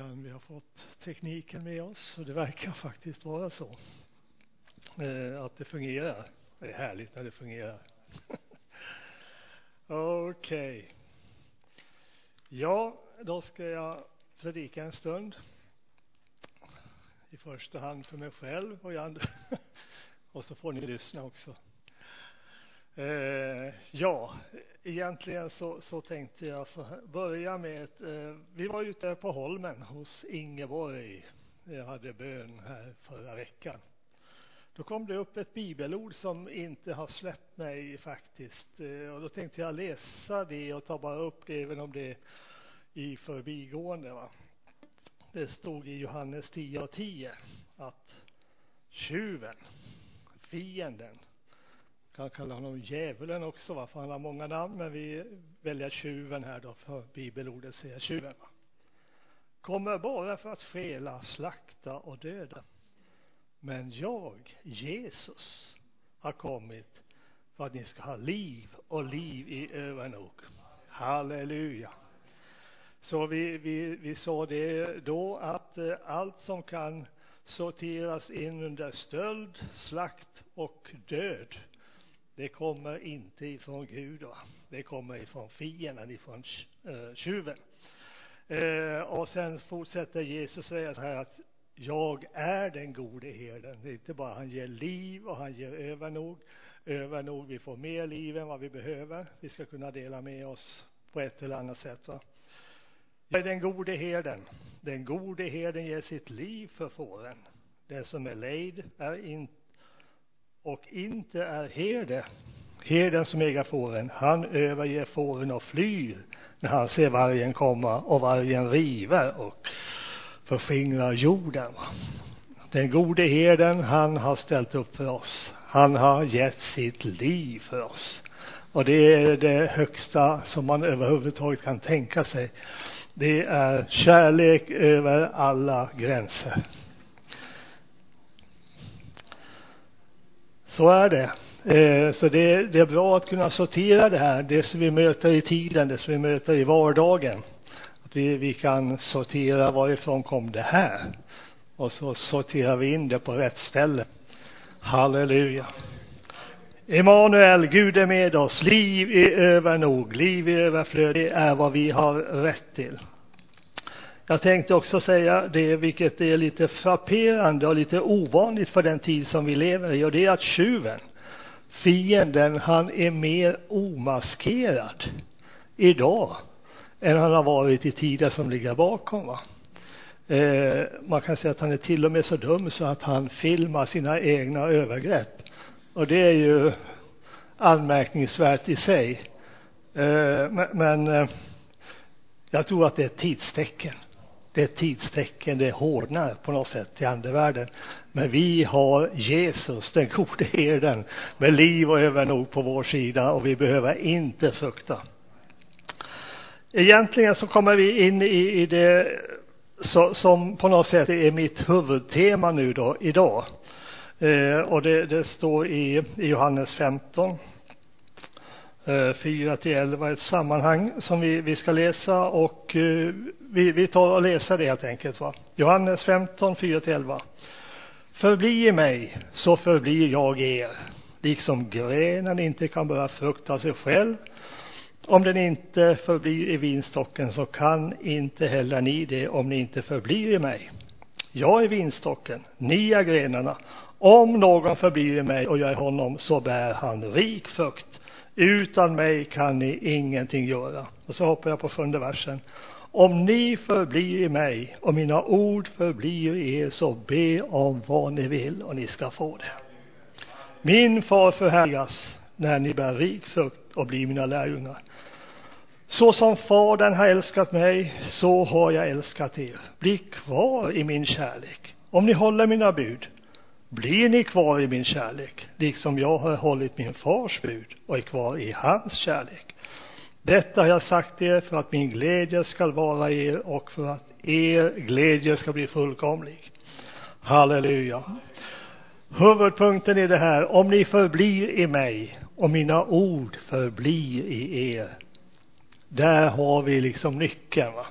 kan vi har fått tekniken med oss och det verkar faktiskt vara så eh, att det fungerar. Det är härligt när det fungerar. Okej. Okay. Ja, då ska jag predika en stund. I första hand för mig själv och, jag, och så får ni lyssna också. Eh, ja, egentligen så, så tänkte jag så här, börja med ett, eh, vi var ute på Holmen hos Ingeborg. Jag hade bön här förra veckan. Då kom det upp ett bibelord som inte har släppt mig faktiskt. Eh, och då tänkte jag läsa det och ta bara upp det även om det är i förbigående. Va? Det stod i Johannes 10 och 10 att tjuven, fienden, kan kalla honom djävulen också, va? för han har många namn, men vi väljer tjuven här då, för bibelordet säger tjuven. Va? Kommer bara för att stjäla, slakta och döda. Men jag, Jesus, har kommit för att ni ska ha liv och liv i övernog. Halleluja. Så vi, vi, vi sa det då att eh, allt som kan sorteras in under stöld, slakt och död det kommer inte ifrån Gud, va? det kommer ifrån fienden, ifrån eh, tjuven. eh, och sen fortsätter Jesus säga så här att jag är den gode herden. Det är inte bara han ger liv och han ger övernog. Övernog, vi får mer liv än vad vi behöver. Vi ska kunna dela med oss på ett eller annat sätt. Va? Jag är den gode herden. Den gode herden ger sitt liv för fåren. Den som är lejd är inte och inte är herde, herden som äger fåren, han överger fåren och flyr när han ser vargen komma och vargen river och förskingrar jorden. Den gode herden, han har ställt upp för oss. Han har gett sitt liv för oss. Och det är det högsta som man överhuvudtaget kan tänka sig. Det är kärlek över alla gränser. Så är det. Eh, så det, det är bra att kunna sortera det här, det som vi möter i tiden, det som vi möter i vardagen. Att vi, vi kan sortera varifrån kom det här? Och så sorterar vi in det på rätt ställe. Halleluja. Emanuel, Gud är med oss. Liv i övernog, liv i överflöd, det är vad vi har rätt till. Jag tänkte också säga det, vilket är lite frapperande och lite ovanligt för den tid som vi lever i, och det är att tjuven, fienden, han är mer omaskerad idag än han har varit i tider som ligger bakom. Va? Eh, man kan säga att han är till och med så dum så att han filmar sina egna övergrepp. Och det är ju anmärkningsvärt i sig. Eh, men, men eh, jag tror att det är ett tidstecken det är ett tidstecken, det hårdnar på något sätt i andevärlden. Men vi har Jesus, den gode herden, med liv och övernog på vår sida och vi behöver inte frukta. Egentligen så kommer vi in i, i det så, som på något sätt är mitt huvudtema nu då, idag. Eh, och det, det står i, i Johannes 15 Eh, 4 till 11 ett sammanhang som vi, vi ska läsa och eh, vi, vi tar och läser det helt enkelt. Va? Johannes 15, 4 till 11. Förbli i mig så förblir jag er, liksom grenen inte kan börja frukta sig själv. Om den inte förblir i vinstocken så kan inte heller ni det om ni inte förblir i mig. Jag är vinstocken, ni är grenarna. Om någon förblir i mig och jag är honom så bär han rik frukt. Utan mig kan ni ingenting göra. Och så hoppar jag på sjunde versen. Om ni förblir i mig och mina ord förblir i er så be om vad ni vill och ni ska få det. Min far förhärligas när ni bär rik frukt och blir mina lärjungar. Så som Fadern har älskat mig, så har jag älskat er. Bli kvar i min kärlek. Om ni håller mina bud, blir ni kvar i min kärlek, liksom jag har hållit min fars bud och är kvar i hans kärlek. Detta har jag sagt er för att min glädje skall vara er och för att er glädje ska bli fullkomlig. Halleluja. Huvudpunkten i det här, om ni förblir i mig och mina ord förblir i er. Där har vi liksom nyckeln. Va?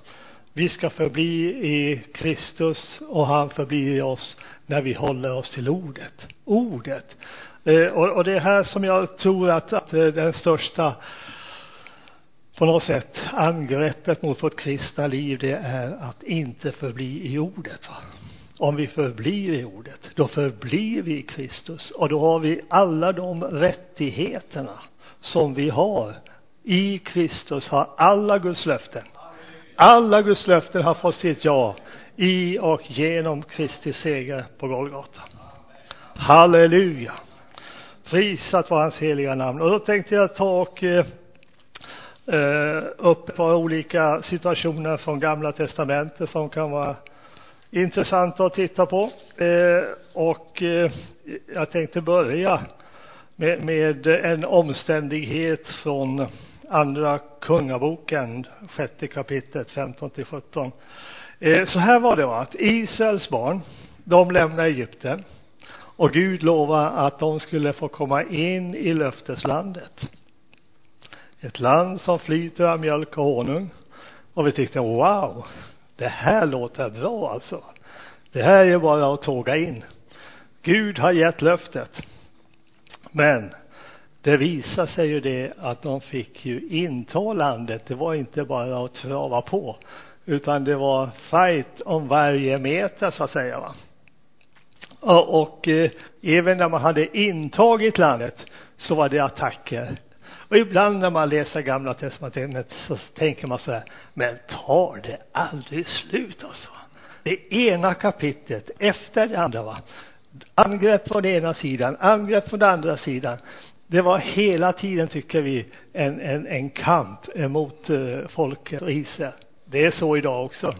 Vi ska förbli i Kristus och han förblir i oss när vi håller oss till ordet. Ordet. Eh, och, och det är här som jag tror att, att eh, den största på något sätt angreppet mot vårt kristna liv det är att inte förbli i ordet. Va? Om vi förblir i ordet, då förblir vi i Kristus och då har vi alla de rättigheterna som vi har. I Kristus har alla Guds löften. Alla Guds löften har fått sitt ja i och genom Kristi seger på Golgata. Halleluja! Prisat var hans heliga namn. Och då tänkte jag ta och eh, eh upp ett par olika situationer från Gamla Testamentet som kan vara intressanta att titta på. Eh, och eh, jag tänkte börja med, med en omständighet från Andra Kungaboken, sjätte kapitlet, 15 till 17. Eh, så här var det va, att Israels barn, de lämnade Egypten och Gud lovade att de skulle få komma in i löfteslandet. Ett land som flyter av mjölk och honung. Och vi tyckte, wow, det här låter bra alltså. Det här är bara att tåga in. Gud har gett löftet. Men det visar sig ju det att de fick ju inta landet. Det var inte bara att trava på, utan det var fight om varje meter så att säga. Va? Och, och eh, även när man hade intagit landet så var det attacker och ibland när man läser gamla testamentet så tänker man så här, men tar det aldrig slut alltså? Det ena kapitlet efter det andra va. Angrepp från den ena sidan, angrepp från den andra sidan. Det var hela tiden, tycker vi, en, en, en kamp emot eh, folket och Israel. Det är så idag också.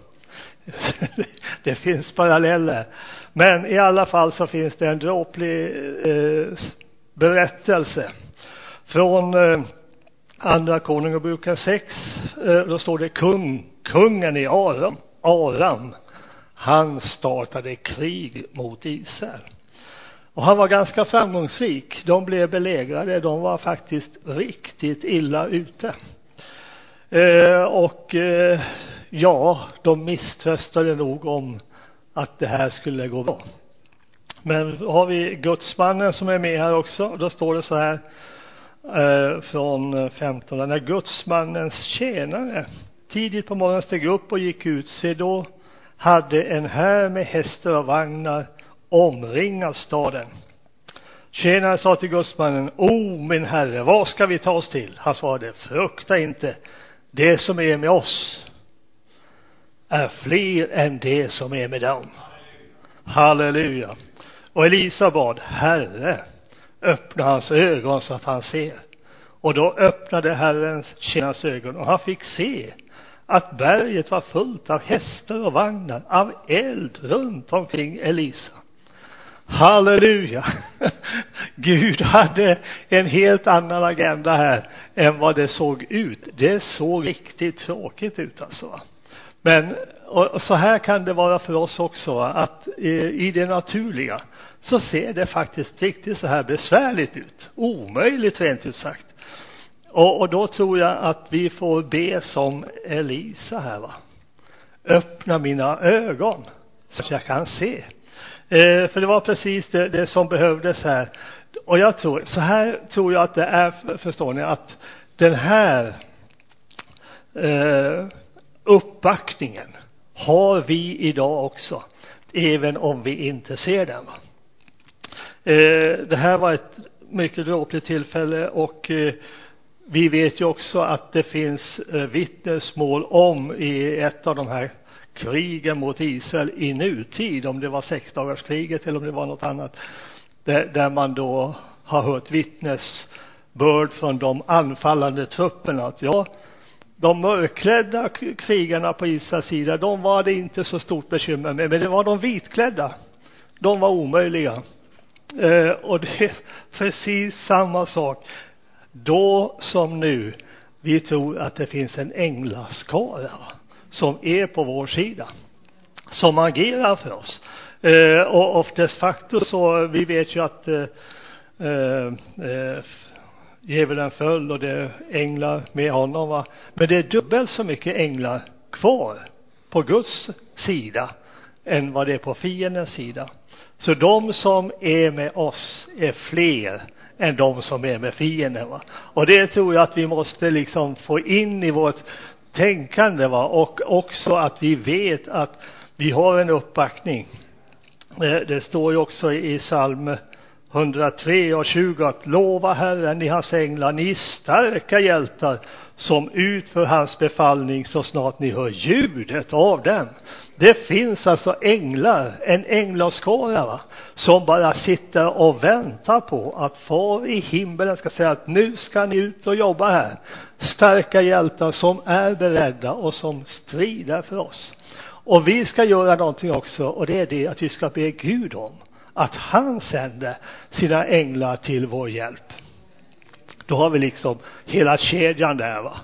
det finns paralleller. Men i alla fall så finns det en dråplig eh, berättelse från eh, Andra Konungaboken 6, eh, då står det kung, kungen i Aram, Aram, han startade krig mot Israel. Och han var ganska framgångsrik. De blev belägrade. De var faktiskt riktigt illa ute. Eh, och eh, ja, de misströstade nog om att det här skulle gå bra. Men har vi gudsmannen som är med här också. Då står det så här eh, från 15. När gudsmannens tjänare tidigt på morgonen steg upp och gick ut, se då hade en här med hästar och vagnar omringar staden. Tjänaren sa till gudsmannen, O min herre, vad ska vi ta oss till? Han svarade, frukta inte, det som är med oss är fler än det som är med dem. Halleluja. Och Elisa bad, Herre, öppna hans ögon så att han ser. Och då öppnade Herrens tjänares ögon och han fick se att berget var fullt av hästar och vagnar, av eld runt omkring Elisa. Halleluja! Gud hade en helt annan agenda här än vad det såg ut. Det såg riktigt tråkigt ut alltså. Men och så här kan det vara för oss också, att eh, i det naturliga så ser det faktiskt riktigt så här besvärligt ut. Omöjligt rent ut sagt. Och, och då tror jag att vi får be som Elisa här va. Öppna mina ögon så att jag kan se. Eh, för det var precis det, det som behövdes här. Och jag tror, så här tror jag att det är, förstår ni, att den här eh, uppbackningen har vi idag också, även om vi inte ser den. Eh, det här var ett mycket dråpligt tillfälle och eh, vi vet ju också att det finns eh, vittnesmål om i ett av de här krigen mot Israel i nutid, om det var sexdagarskriget eller om det var något annat, där, där man då har hört vittnesbörd från de anfallande trupperna att ja, de mörkklädda krigarna på Israels sida, de var det inte så stort bekymmer med, men det var de vitklädda. De var omöjliga. Eh, och det är precis samma sak. Då som nu, vi tror att det finns en änglaskara som är på vår sida, som agerar för oss. Eh, och, och dess facto så, vi vet ju att eh, eh, djävulen föll och det är änglar med honom va. Men det är dubbelt så mycket änglar kvar på Guds sida än vad det är på fiendens sida. Så de som är med oss är fler än de som är med fienden. Va? Och det tror jag att vi måste liksom få in i vårt tänkande va? och också att vi vet att vi har en uppbackning. Det, det står ju också i psalm 103 och 20 att lova Herren i hans änglar, ni starka hjältar som utför hans befallning så snart ni hör ljudet av dem. Det finns alltså änglar, en änglaskara va, som bara sitter och väntar på att far i himmelen ska säga att nu ska ni ut och jobba här. Starka hjältar som är beredda och som strider för oss. Och vi ska göra någonting också och det är det att vi ska be Gud om att han sänder sina änglar till vår hjälp. Då har vi liksom hela kedjan där va.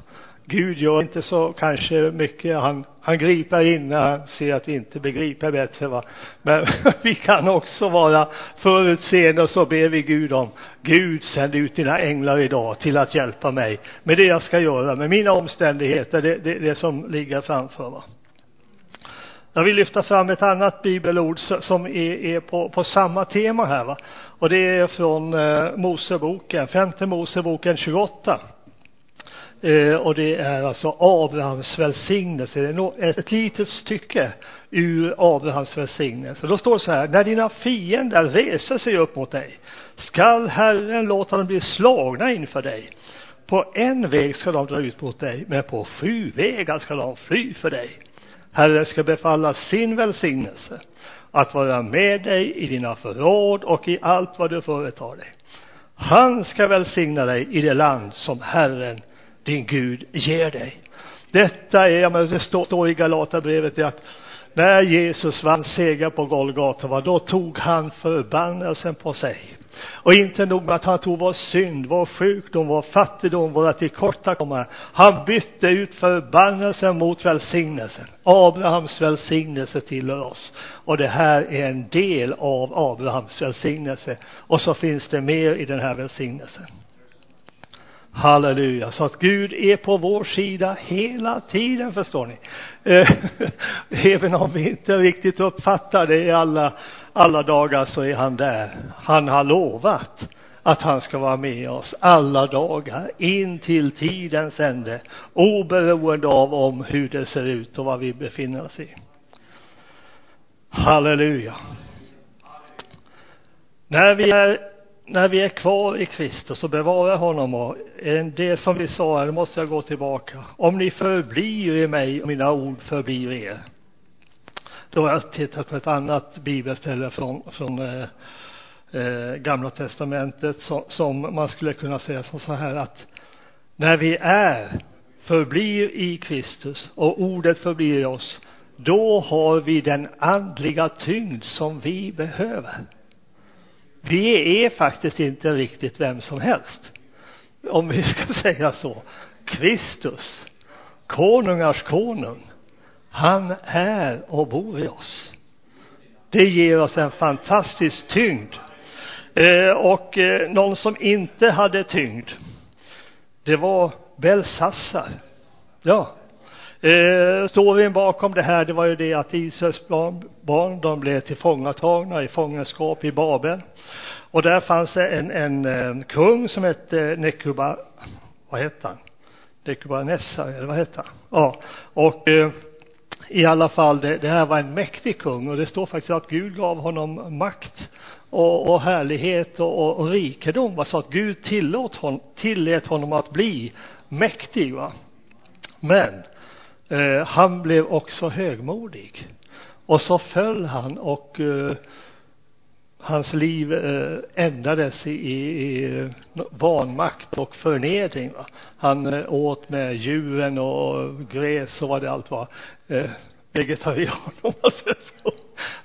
Gud gör inte så kanske mycket. Han, han griper in när han ser att vi inte begriper bättre. Va? Men vi kan också vara förutseende och så ber vi Gud om Gud sänd ut dina änglar idag till att hjälpa mig med det jag ska göra, med mina omständigheter, det, det, det som ligger framför. Va? Jag vill lyfta fram ett annat bibelord som är, är på, på, samma tema här. Va? Och det är från eh, Moseboken, femte Moseboken 28. Eh, och det är alltså Abrahams välsignelse. Det är ett, ett litet stycke ur Abrahams välsignelse. Då står det så här, när dina fiender reser sig upp mot dig skall Herren låta dem bli slagna inför dig. På en väg ska de dra ut mot dig, men på sju vägar ska de fly för dig. Herren ska befalla sin välsignelse att vara med dig i dina förråd och i allt vad du företar dig. Han ska välsigna dig i det land som Herren, din Gud, ger dig. Detta är, men det står i Galaterbrevet att när Jesus vann seger på Golgata, då tog han förbannelsen på sig. Och inte nog med att han tog vår synd, vår sjukdom, vår fattigdom, våra tillkortakommanden. Han bytte ut förbannelsen mot välsignelsen. Abrahams välsignelse tillhör oss. Och det här är en del av Abrahams välsignelse. Och så finns det mer i den här välsignelsen. Halleluja. Så att Gud är på vår sida hela tiden, förstår ni. Eh, även om vi inte riktigt uppfattar det i alla, alla dagar så är han där. Han har lovat att han ska vara med oss alla dagar in till tidens ände, oberoende av om hur det ser ut och vad vi befinner oss i. Halleluja. När vi är när vi är kvar i Kristus och bevarar honom och det som vi sa här, måste jag gå tillbaka. Om ni förblir i mig och mina ord förblir er. Då har jag tittat på ett annat bibelställe från, från eh, eh, Gamla Testamentet som, som man skulle kunna säga som så här att när vi är, förblir i Kristus och ordet förblir i oss, då har vi den andliga tyngd som vi behöver. Vi är faktiskt inte riktigt vem som helst. Om vi ska säga så. Kristus, konungars konung, han är och bor i oss. Det ger oss en fantastisk tyngd. Eh, och eh, någon som inte hade tyngd, det var Belsassar. Ja. Eh, storyn bakom det här, det var ju det att Israels barn, de blev tillfångatagna i fångenskap i Babel. Och där fanns det en, en, en kung som hette Nekuba, vad hette han? Nekubadnessar, eller vad hette han? Ja, och eh, i alla fall, det, det, här var en mäktig kung och det står faktiskt att Gud gav honom makt och, och härlighet och, och, och rikedom. Så att Gud tillåt hon, tillät honom att bli mäktig. Va? Men eh, han blev också högmodig. Och så föll han och eh, hans liv eh, ändrades i, i vanmakt och förnedring. Va? Han eh, åt med djuren och gräs och vad det allt var. Eh, vegetarian om man säger så.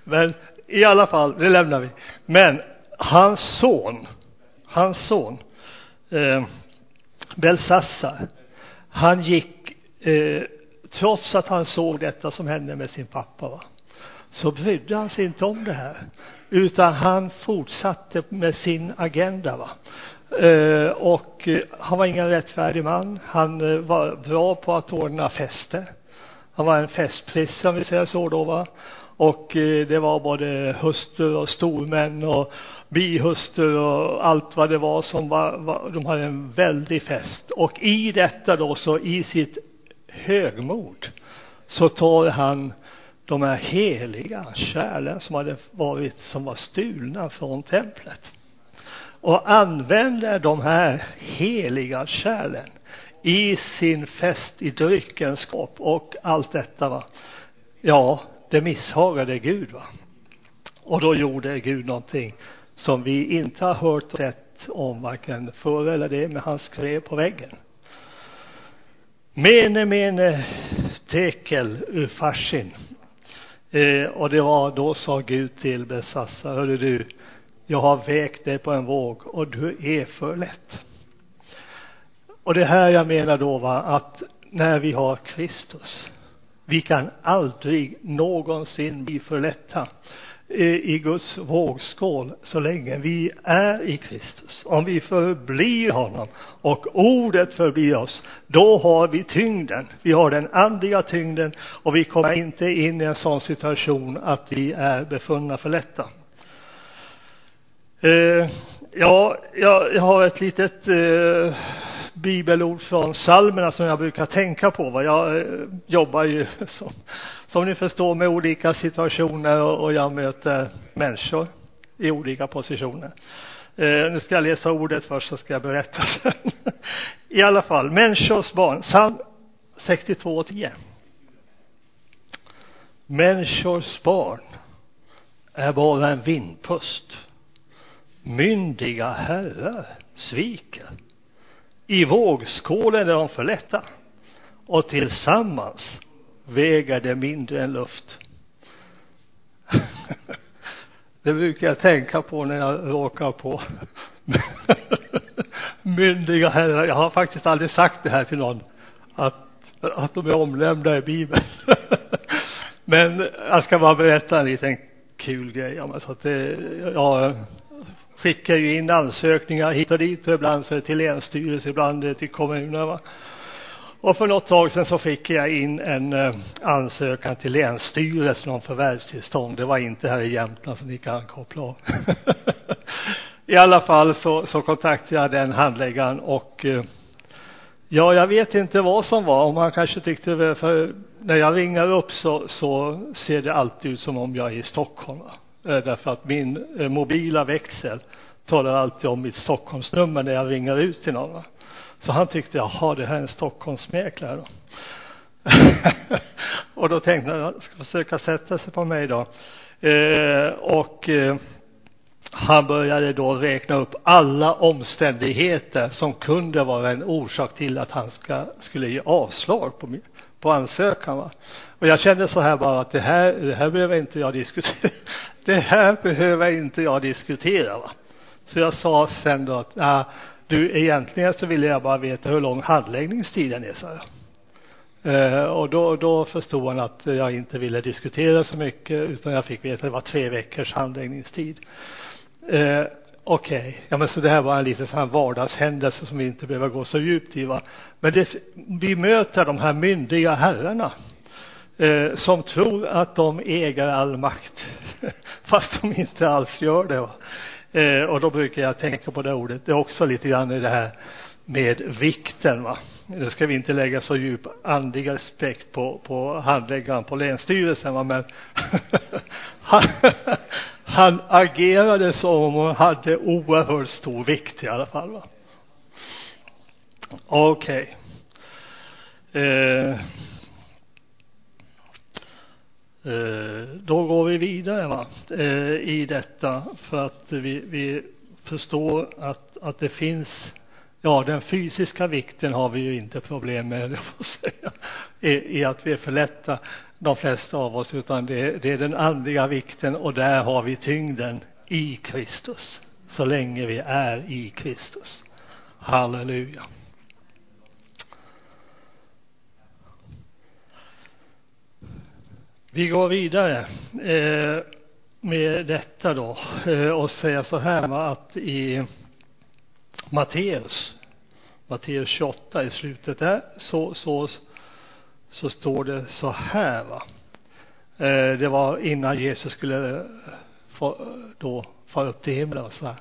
Men i alla fall, det lämnar vi. Men hans son, hans son, eh, Belsassar, han gick, eh, trots att han såg detta som hände med sin pappa, va? så brydde han sig inte om det här utan han fortsatte med sin agenda. Va? Eh, och eh, han var ingen rättfärdig man. Han eh, var bra på att ordna fester. Han var en festprisse om vi säger så då va. Och eh, det var både hustrur och stormän och bihustrur och allt vad det var som var, var, de hade en väldig fest. Och i detta då så i sitt högmod så tar han de här heliga kärlen som hade varit, som var stulna från templet och använder de här heliga kärlen i sin fest i dryckenskap och allt detta va. Ja, det misshagade Gud va. Och då gjorde Gud någonting som vi inte har hört och sett om varken förr eller det, men han skrev på väggen. Mene, mene, tekel ufarsin. Eh, och det var, då sa Gud till Besassa, hörru du, jag har vägt dig på en våg och du är för lätt. Och det här jag menar då va, att när vi har Kristus, vi kan aldrig någonsin bli för lätta i Guds vågskål så länge vi är i Kristus. Om vi förblir honom och ordet förblir oss, då har vi tyngden. Vi har den andliga tyngden och vi kommer inte in i en sån situation att vi är befunna för lätta. Eh, ja, jag, jag har ett litet eh, bibelord från psalmerna som jag brukar tänka på. Va? Jag eh, jobbar ju som, som ni förstår med olika situationer och, jag möter människor i olika positioner. Eh, nu ska jag läsa ordet först så ska jag berätta sen. I alla fall, människors barn, psalm 62 10. Människors barn är bara en vindpust. Myndiga herrar sviker i vågskålen är de för lätta och tillsammans väger det mindre än luft. det brukar jag tänka på när jag råkar på myndiga herrar. Jag har faktiskt aldrig sagt det här till någon, att, att de är omnämnda i Bibeln. Men jag ska bara berätta en liten kul grej. Så att det, ja, skickar ju in ansökningar hit och dit och ibland så är det till länsstyrelse, ibland är det till kommuner va. Och för något tag sedan så fick jag in en eh, ansökan till länsstyrelsen om förvärvstillstånd. Det var inte här i Jämtland som ni kan koppla av. I alla fall så, så kontaktade jag den handläggaren och eh, ja, jag vet inte vad som var. Om han kanske tyckte det, för när jag ringer upp så, så ser det alltid ut som om jag är i Stockholm. Va? Eh, därför att min eh, mobila växel talar alltid om mitt Stockholmsnummer när jag ringer ut till någon. Så han tyckte, jaha, det här är en Stockholmsmäklare då. och då tänkte han, jag ska försöka sätta sig på mig då. Eh, och eh, han började då räkna upp alla omständigheter som kunde vara en orsak till att han ska, skulle ge avslag på, på ansökan. Va? Och jag kände så här bara att det här, det här behöver inte jag diskutera. Det här behöver inte jag diskutera. Va? Så jag sa sen då att, ah, du egentligen så ville jag bara veta hur lång handläggningstiden är, sa jag. Eh, och då, då förstod han att jag inte ville diskutera så mycket utan jag fick veta att det var tre veckors handläggningstid. Eh, Okej, okay. ja men så det här var en liten sån här vardagshändelse som vi inte behöver gå så djupt i va. Men det, vi möter de här myndiga herrarna eh, som tror att de äger all makt fast de inte alls gör det. Va? Eh, och då brukar jag tänka på det ordet. Det är också lite grann i det här med vikten. Va? Nu ska vi inte lägga så djup andlig respekt på, på handläggaren på Länsstyrelsen, va? men han, han agerade som om han hade oerhört stor vikt i alla fall. Va? Okej. Okay. Eh, Eh, då går vi vidare va? Eh, i detta för att vi, vi förstår att, att det finns Ja, den fysiska vikten har vi ju inte problem med, får säga, i, i att vi är för lätta, de flesta av oss, utan det, det är den andliga vikten och där har vi tyngden i Kristus, så länge vi är i Kristus. Halleluja. Vi går vidare eh, med detta då eh, och säger så här att i Matteus, Matteus 28 i slutet där, så, så så står det så här va. Eh, det var innan Jesus skulle eh, få, då fara upp till himlen och så här.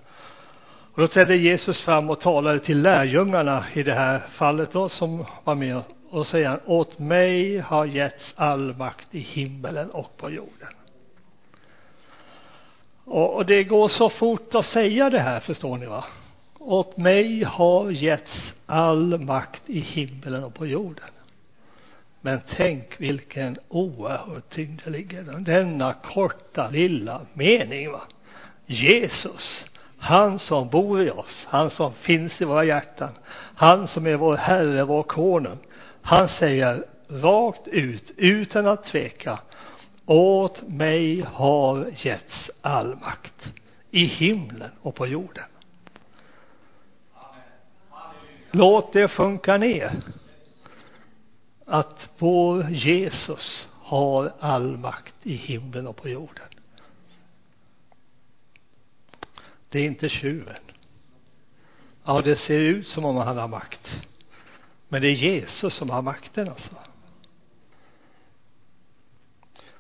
Och då trädde Jesus fram och talade till lärjungarna i det här fallet då som var med och säger han, åt mig har getts all makt i himmelen och på jorden. Och, och det går så fort att säga det här, förstår ni va? Åt mig har getts all makt i himmelen och på jorden. Men tänk vilken oerhörd tyngd det ligger i denna korta lilla mening va. Jesus, han som bor i oss, han som finns i våra hjärtan, han som är vår Herre, vår konung. Han säger rakt ut, utan att tveka, åt mig har getts all makt i himlen och på jorden. Låt det funka ner att vår Jesus har all makt i himlen och på jorden. Det är inte tjuven. Ja, det ser ut som om han har makt. Men det är Jesus som har makten alltså.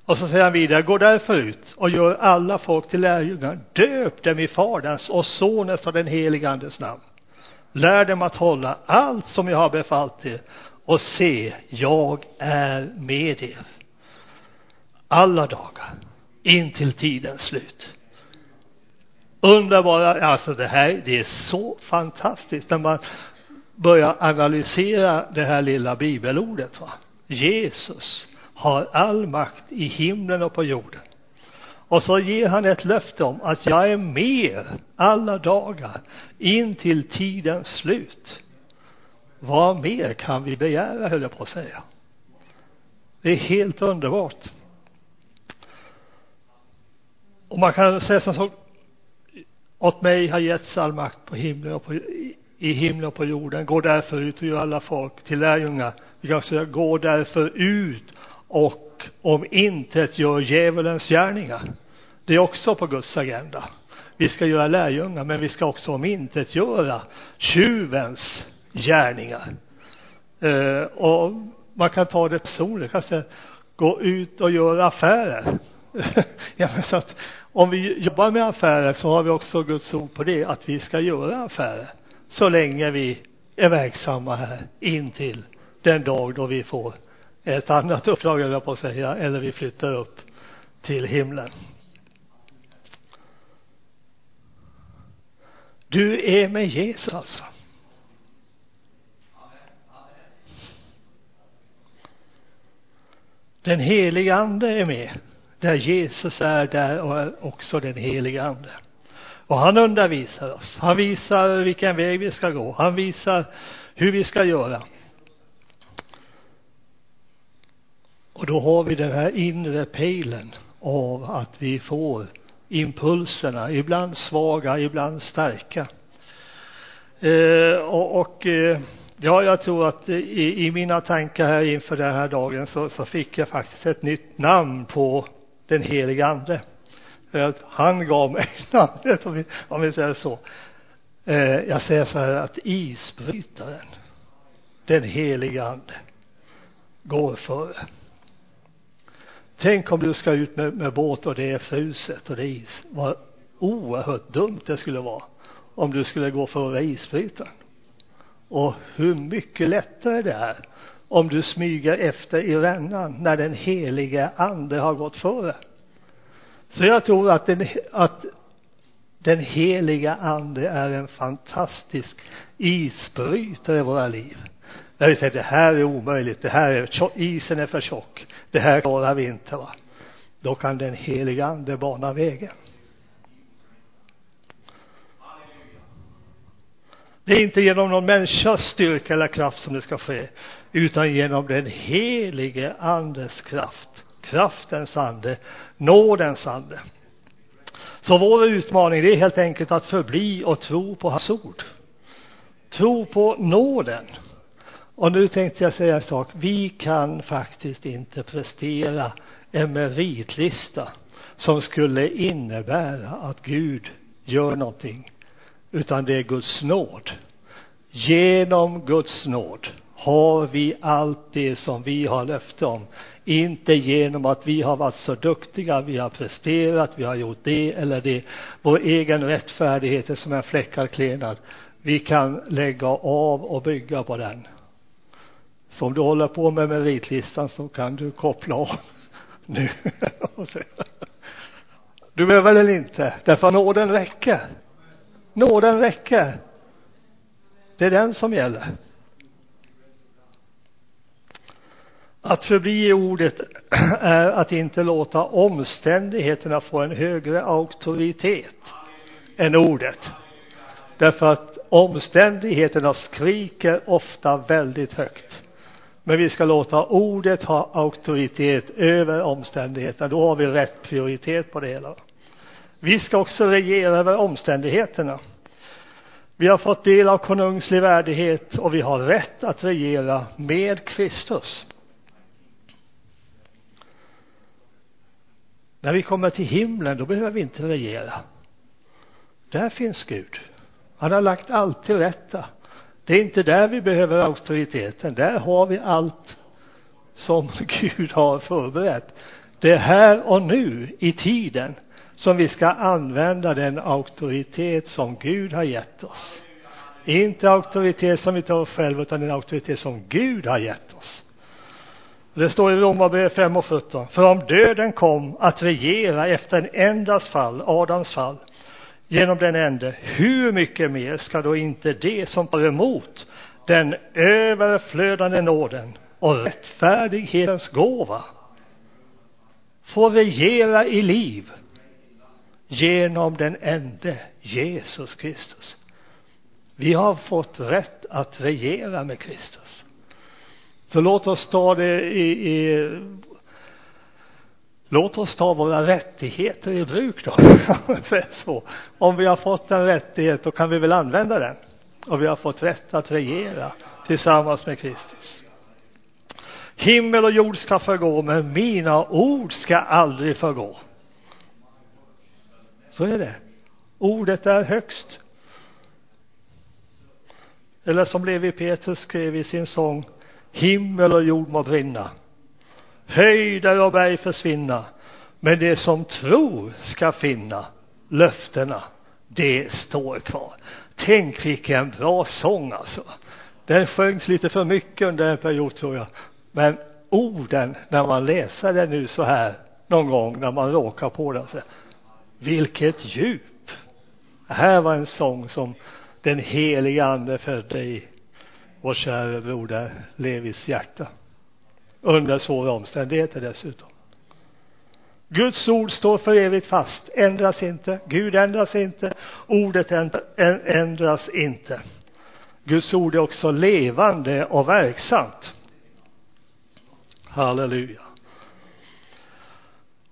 Och så säger han vidare, gå därför ut och gör alla folk till lärjungar. Döp dem i Faderns och Sonens och den helige Andes namn. Lär dem att hålla allt som jag har befallt er och se, jag är med er alla dagar in till tidens slut. Underbara, alltså det här, det är så fantastiskt när man börjar analysera det här lilla bibelordet va. Jesus har all makt i himlen och på jorden. Och så ger han ett löfte om att jag är med alla dagar in till tidens slut. Vad mer kan vi begära, höll jag på att säga. Det är helt underbart. Och man kan säga som så, åt mig har getts all makt på himlen och på, i himlen och på jorden. Gå därför ut och gör alla folk till lärjungar. Vi kan säga, gå därför ut och om intet gör djävulens gärningar. Det är också på Guds agenda. Vi ska göra lärjungar, men vi ska också om intet göra tjuvens gärningar. Eh, och man kan ta det personligt, kan säga, gå ut och göra affärer. ja, men så att om vi jobbar med affärer så har vi också Guds ord på det, att vi ska göra affärer så länge vi är verksamma här intill den dag då vi får ett annat uppdrag, jag på att säga, eller vi flyttar upp till himlen. Du är med Jesus alltså. Den heliga ande är med. Där Jesus är, där och är också den heliga ande. Och han undervisar oss. Han visar vilken väg vi ska gå. Han visar hur vi ska göra. Och då har vi den här inre pejlen av att vi får impulserna, ibland svaga, ibland starka. Eh, och, och eh, ja, jag tror att i, i, mina tankar här inför den här dagen så, så fick jag faktiskt ett nytt namn på den helige ande. För att han gav mig namnet, om vi, om vi säger så. Eh, jag säger så här att isbrytaren, den helige ande, går före. Tänk om du ska ut med, med båt och det är fruset och det är is. Vad oerhört dumt det skulle vara om du skulle gå före isbrytaren. Och hur mycket lättare det är om du smyger efter i rännan när den helige ande har gått före. Så jag tror att den, att den heliga ande är en fantastisk isbrytare i våra liv. När vi säger det här är omöjligt, det här är, isen är för tjock, det här klarar vi inte va. Då kan den heliga ande bana vägen. Det är inte genom någon människas styrka eller kraft som det ska ske, utan genom den helige andes kraft. Kraftens ande, nådens ande. Så vår utmaning det är helt enkelt att förbli och tro på hans ord. Tro på nåden. Och nu tänkte jag säga en sak. Vi kan faktiskt inte prestera en meritlista som skulle innebära att Gud gör någonting utan det är Guds nåd. Genom Guds nåd har vi allt det som vi har löfte om. Inte genom att vi har varit så duktiga, vi har presterat, vi har gjort det eller det. Vår egen rättfärdighet är som en fläckad klenad. Vi kan lägga av och bygga på den. Så om du håller på med meritlistan så kan du koppla av nu. Du behöver den inte, därför nåden räcker. Nåden räcker. Det är den som gäller. Att förbli i ordet är att inte låta omständigheterna få en högre auktoritet än ordet. Därför att omständigheterna skriker ofta väldigt högt. Men vi ska låta ordet ha auktoritet över omständigheterna. Då har vi rätt prioritet på det hela. Vi ska också regera över omständigheterna. Vi har fått del av konungslig värdighet och vi har rätt att regera med Kristus. När vi kommer till himlen, då behöver vi inte regera. Där finns Gud. Han har lagt allt till rätta. Det är inte där vi behöver auktoriteten. Där har vi allt som Gud har förberett. Det är här och nu i tiden som vi ska använda den auktoritet som Gud har gett oss. Inte auktoritet som vi tar oss själva, utan den auktoritet som Gud har gett oss. Det står i Romarbrevet 5 och 17. För om döden kom att regera efter en endas fall, Adams fall, genom den ende, hur mycket mer ska då inte det som tar emot den överflödande nåden och rättfärdighetens gåva få regera i liv genom den ende Jesus Kristus. Vi har fått rätt att regera med Kristus. Så låt oss ta det i, i låt oss ta våra rättigheter i bruk då. så. Om vi har fått en rättighet, då kan vi väl använda den. Och vi har fått rätt att regera tillsammans med Kristus. Himmel och jord ska förgå, men mina ord ska aldrig förgå. Så är det. Ordet är högst. Eller som Levi Petrus skrev i sin sång, himmel och jord må brinna, höjder och berg försvinna, men det som tror ska finna löftena, det står kvar. Tänk vilken bra sång alltså. Den sjöngs lite för mycket under en period tror jag. Men orden, när man läser den nu så här någon gång när man råkar på den, så vilket djup! Det Här var en sång som den heliga ande födde i vår kära broder Levis hjärta. Under svåra omständigheter dessutom. Guds ord står för evigt fast, ändras inte. Gud ändras inte. Ordet ändras inte. Guds ord är också levande och verksamt. Halleluja.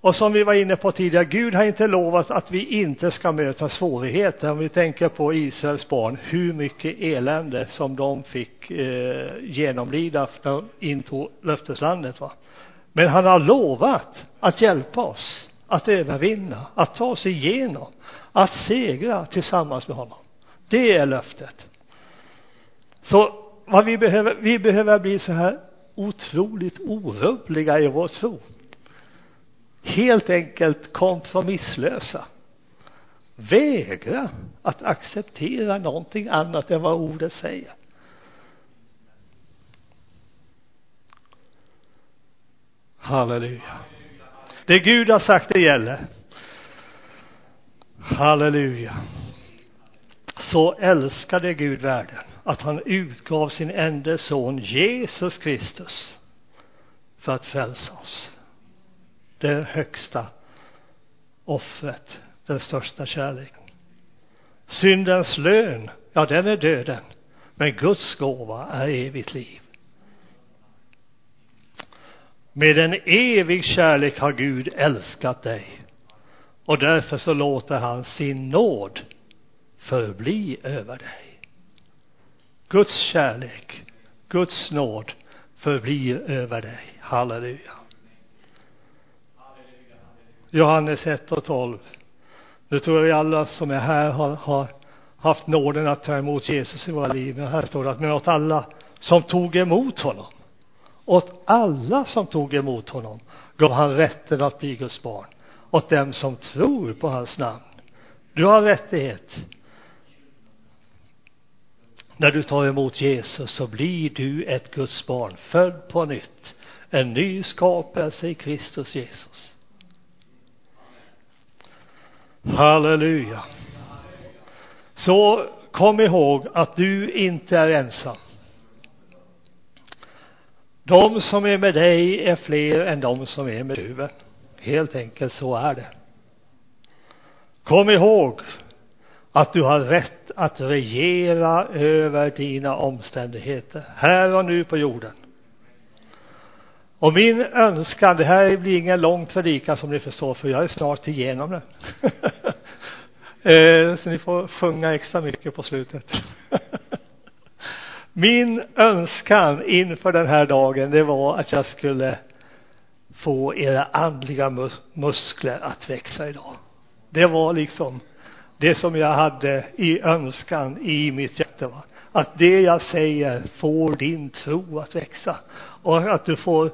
Och som vi var inne på tidigare, Gud har inte lovat att vi inte ska möta svårigheter. Om vi tänker på Israels barn, hur mycket elände som de fick eh, genomlida när de intog löfteslandet. Va? Men han har lovat att hjälpa oss att övervinna, att ta oss igenom, att segra tillsammans med honom. Det är löftet. Så vad vi behöver, vi behöver bli så här otroligt orubbliga i vår tro helt enkelt kompromisslösa. Vägra att acceptera någonting annat än vad ordet säger. Halleluja. Det Gud har sagt det gäller. Halleluja. Så älskade Gud världen att han utgav sin enda son Jesus Kristus för att frälsa oss det högsta offret, den största kärleken. Syndens lön, ja den är döden, men Guds gåva är evigt liv. Med en evig kärlek har Gud älskat dig och därför så låter han sin nåd förbli över dig. Guds kärlek, Guds nåd förblir över dig. Halleluja. Johannes 1 och 12. Nu tror jag vi alla som är här har, har haft nåden att ta emot Jesus i våra liv. Men här står det att men åt alla som tog emot honom. Åt alla som tog emot honom gav han rätten att bli Guds barn. Åt dem som tror på hans namn. Du har rättighet. När du tar emot Jesus så blir du ett Guds barn, född på nytt. En ny skapelse i Kristus Jesus. Halleluja. Så kom ihåg att du inte är ensam. De som är med dig är fler än de som är med duven. Helt enkelt så är det. Kom ihåg att du har rätt att regera över dina omständigheter här och nu på jorden. Och min önskan, det här blir ingen lång predikan som ni förstår, för jag är snart igenom det. Eh, så ni får sjunga extra mycket på slutet. Min önskan inför den här dagen, det var att jag skulle få era andliga mus muskler att växa idag. Det var liksom det som jag hade i önskan i mitt hjärta. Va? Att det jag säger får din tro att växa. Och att du får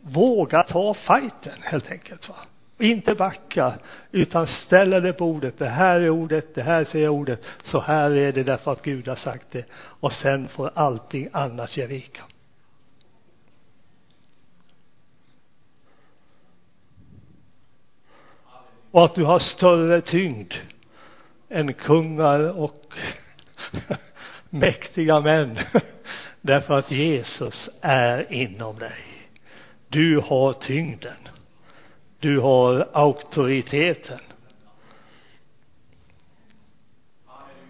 våga ta fighten helt enkelt. Va? Inte backa, utan ställa det på ordet. Det här är ordet, det här säger ordet. Så här är det därför att Gud har sagt det. Och sen får allting annat ge vika. Och att du har större tyngd än kungar och Mm. mäktiga män. Därför att Jesus är inom dig. Du har tyngden. Du har auktoriteten.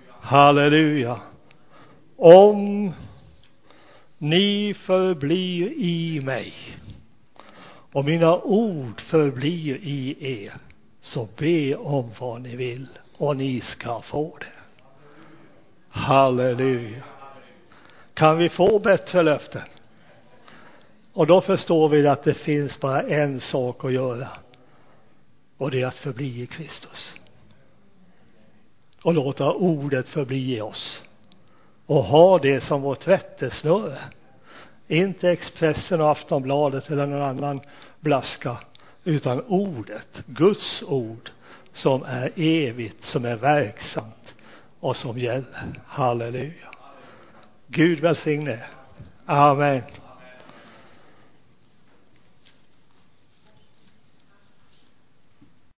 Halleluja. Om ni förblir i mig och mina ord förblir i er så be om vad ni vill och ni ska få det. Halleluja. Kan vi få bättre löften? Och då förstår vi att det finns bara en sak att göra. Och det är att förbli i Kristus. Och låta ordet förbli i oss. Och ha det som vårt rättesnöre. Inte Expressen och Aftonbladet eller någon annan blaska. Utan ordet, Guds ord, som är evigt, som är verksamt och som gäller. Halleluja. Gud välsigne. Amen.